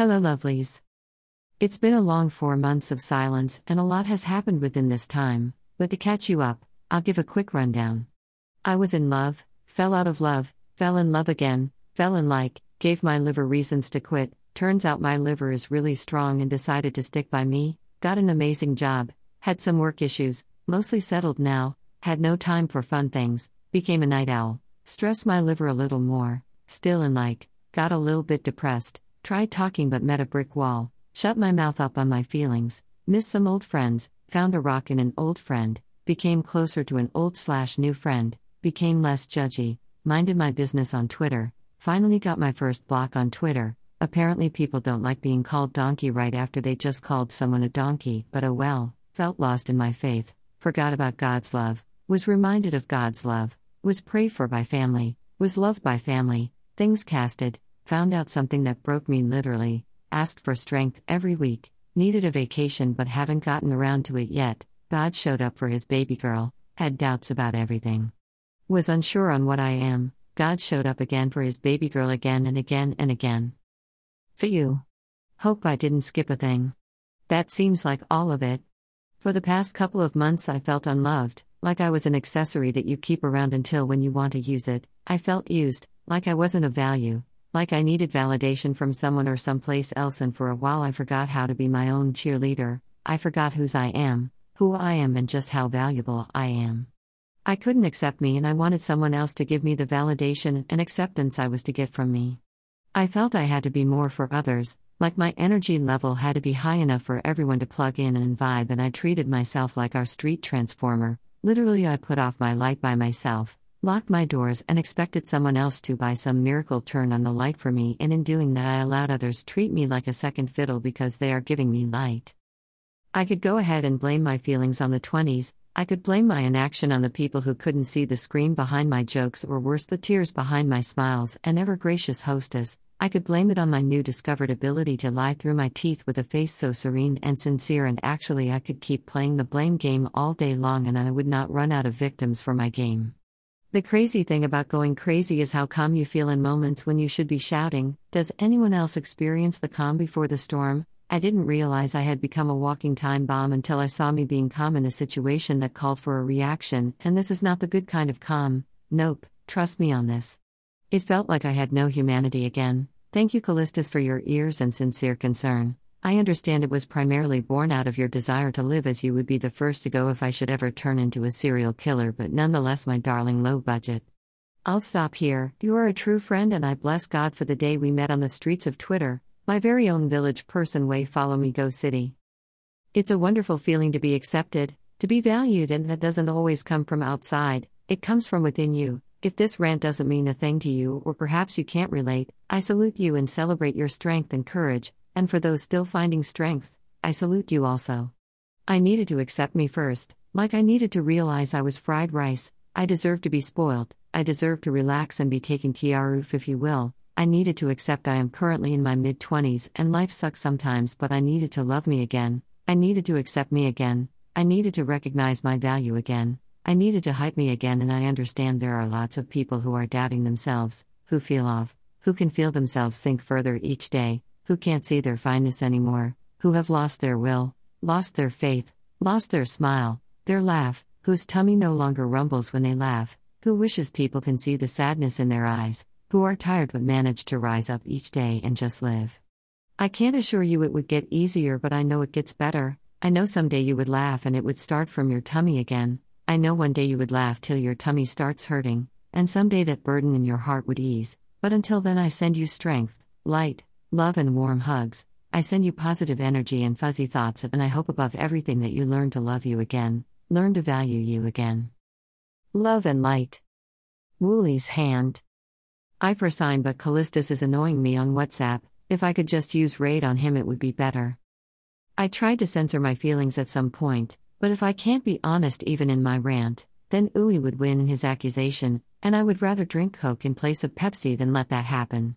Hello, lovelies. It's been a long four months of silence, and a lot has happened within this time, but to catch you up, I'll give a quick rundown. I was in love, fell out of love, fell in love again, fell in like, gave my liver reasons to quit. Turns out my liver is really strong and decided to stick by me, got an amazing job, had some work issues, mostly settled now, had no time for fun things, became a night owl, stressed my liver a little more, still in like, got a little bit depressed tried talking but met a brick wall, shut my mouth up on my feelings, missed some old friends, found a rock in an old friend, became closer to an old slash new friend, became less judgy, minded my business on Twitter, finally got my first block on Twitter. Apparently, people don't like being called donkey right after they just called someone a donkey, but oh well, felt lost in my faith, forgot about God's love, was reminded of God's love, was prayed for by family, was loved by family, things casted, found out something that broke me literally, asked for strength every week, needed a vacation but haven't gotten around to it yet. God showed up for his baby girl, had doubts about everything. Was unsure on what I am, God showed up again for his baby girl again and again and again. For you. Hope I didn't skip a thing. That seems like all of it. For the past couple of months, I felt unloved, like I was an accessory that you keep around until when you want to use it. I felt used, like I wasn't of value, like I needed validation from someone or someplace else, and for a while I forgot how to be my own cheerleader. I forgot whose I am, who I am, and just how valuable I am. I couldn't accept me, and I wanted someone else to give me the validation and acceptance I was to get from me. I felt I had to be more for others, like my energy level had to be high enough for everyone to plug in and vibe, and I treated myself like our street transformer. Literally, I put off my light by myself, locked my doors, and expected someone else to, by some miracle, turn on the light for me, and in doing that, I allowed others treat me like a second fiddle because they are giving me light. I could go ahead and blame my feelings on the 20s, I could blame my inaction on the people who couldn't see the screen behind my jokes or worse, the tears behind my smiles, and ever gracious hostess. I could blame it on my new discovered ability to lie through my teeth with a face so serene and sincere, and actually, I could keep playing the blame game all day long and I would not run out of victims for my game. The crazy thing about going crazy is how calm you feel in moments when you should be shouting. Does anyone else experience the calm before the storm? I didn't realize I had become a walking time bomb until I saw me being calm in a situation that called for a reaction, and this is not the good kind of calm. Nope, trust me on this. It felt like I had no humanity again. Thank you, Callistus, for your ears and sincere concern. I understand it was primarily born out of your desire to live as you would be the first to go if I should ever turn into a serial killer, but nonetheless, my darling low budget. I'll stop here. You are a true friend, and I bless God for the day we met on the streets of Twitter, my very own village person way follow me go city. It's a wonderful feeling to be accepted, to be valued, and that doesn't always come from outside, it comes from within you. If this rant doesn't mean a thing to you, or perhaps you can't relate, I salute you and celebrate your strength and courage, and for those still finding strength, I salute you also. I needed to accept me first, like I needed to realize I was fried rice, I deserve to be spoiled, I deserve to relax and be taken care of, if you will. I needed to accept I am currently in my mid 20s and life sucks sometimes, but I needed to love me again. I needed to accept me again. I needed to recognize my value again. I needed to hype me again, and I understand there are lots of people who are doubting themselves, who feel off, who can feel themselves sink further each day, who can't see their fineness anymore, who have lost their will, lost their faith, lost their smile, their laugh, whose tummy no longer rumbles when they laugh, who wishes people can see the sadness in their eyes, who are tired but manage to rise up each day and just live. I can't assure you it would get easier, but I know it gets better. I know someday you would laugh and it would start from your tummy again. I know one day you would laugh till your tummy starts hurting, and someday that burden in your heart would ease. But until then, I send you strength, light, love, and warm hugs. I send you positive energy and fuzzy thoughts, and I hope above everything that you learn to love you again, learn to value you again. Love and light. Woolie's hand. I for sign, but Callistus is annoying me on WhatsApp. If I could just use raid on him, it would be better. I tried to censor my feelings at some point, but if I can't be honest even in my rant, then Uwe would win in his accusation, and I would rather drink Coke in place of Pepsi than let that happen.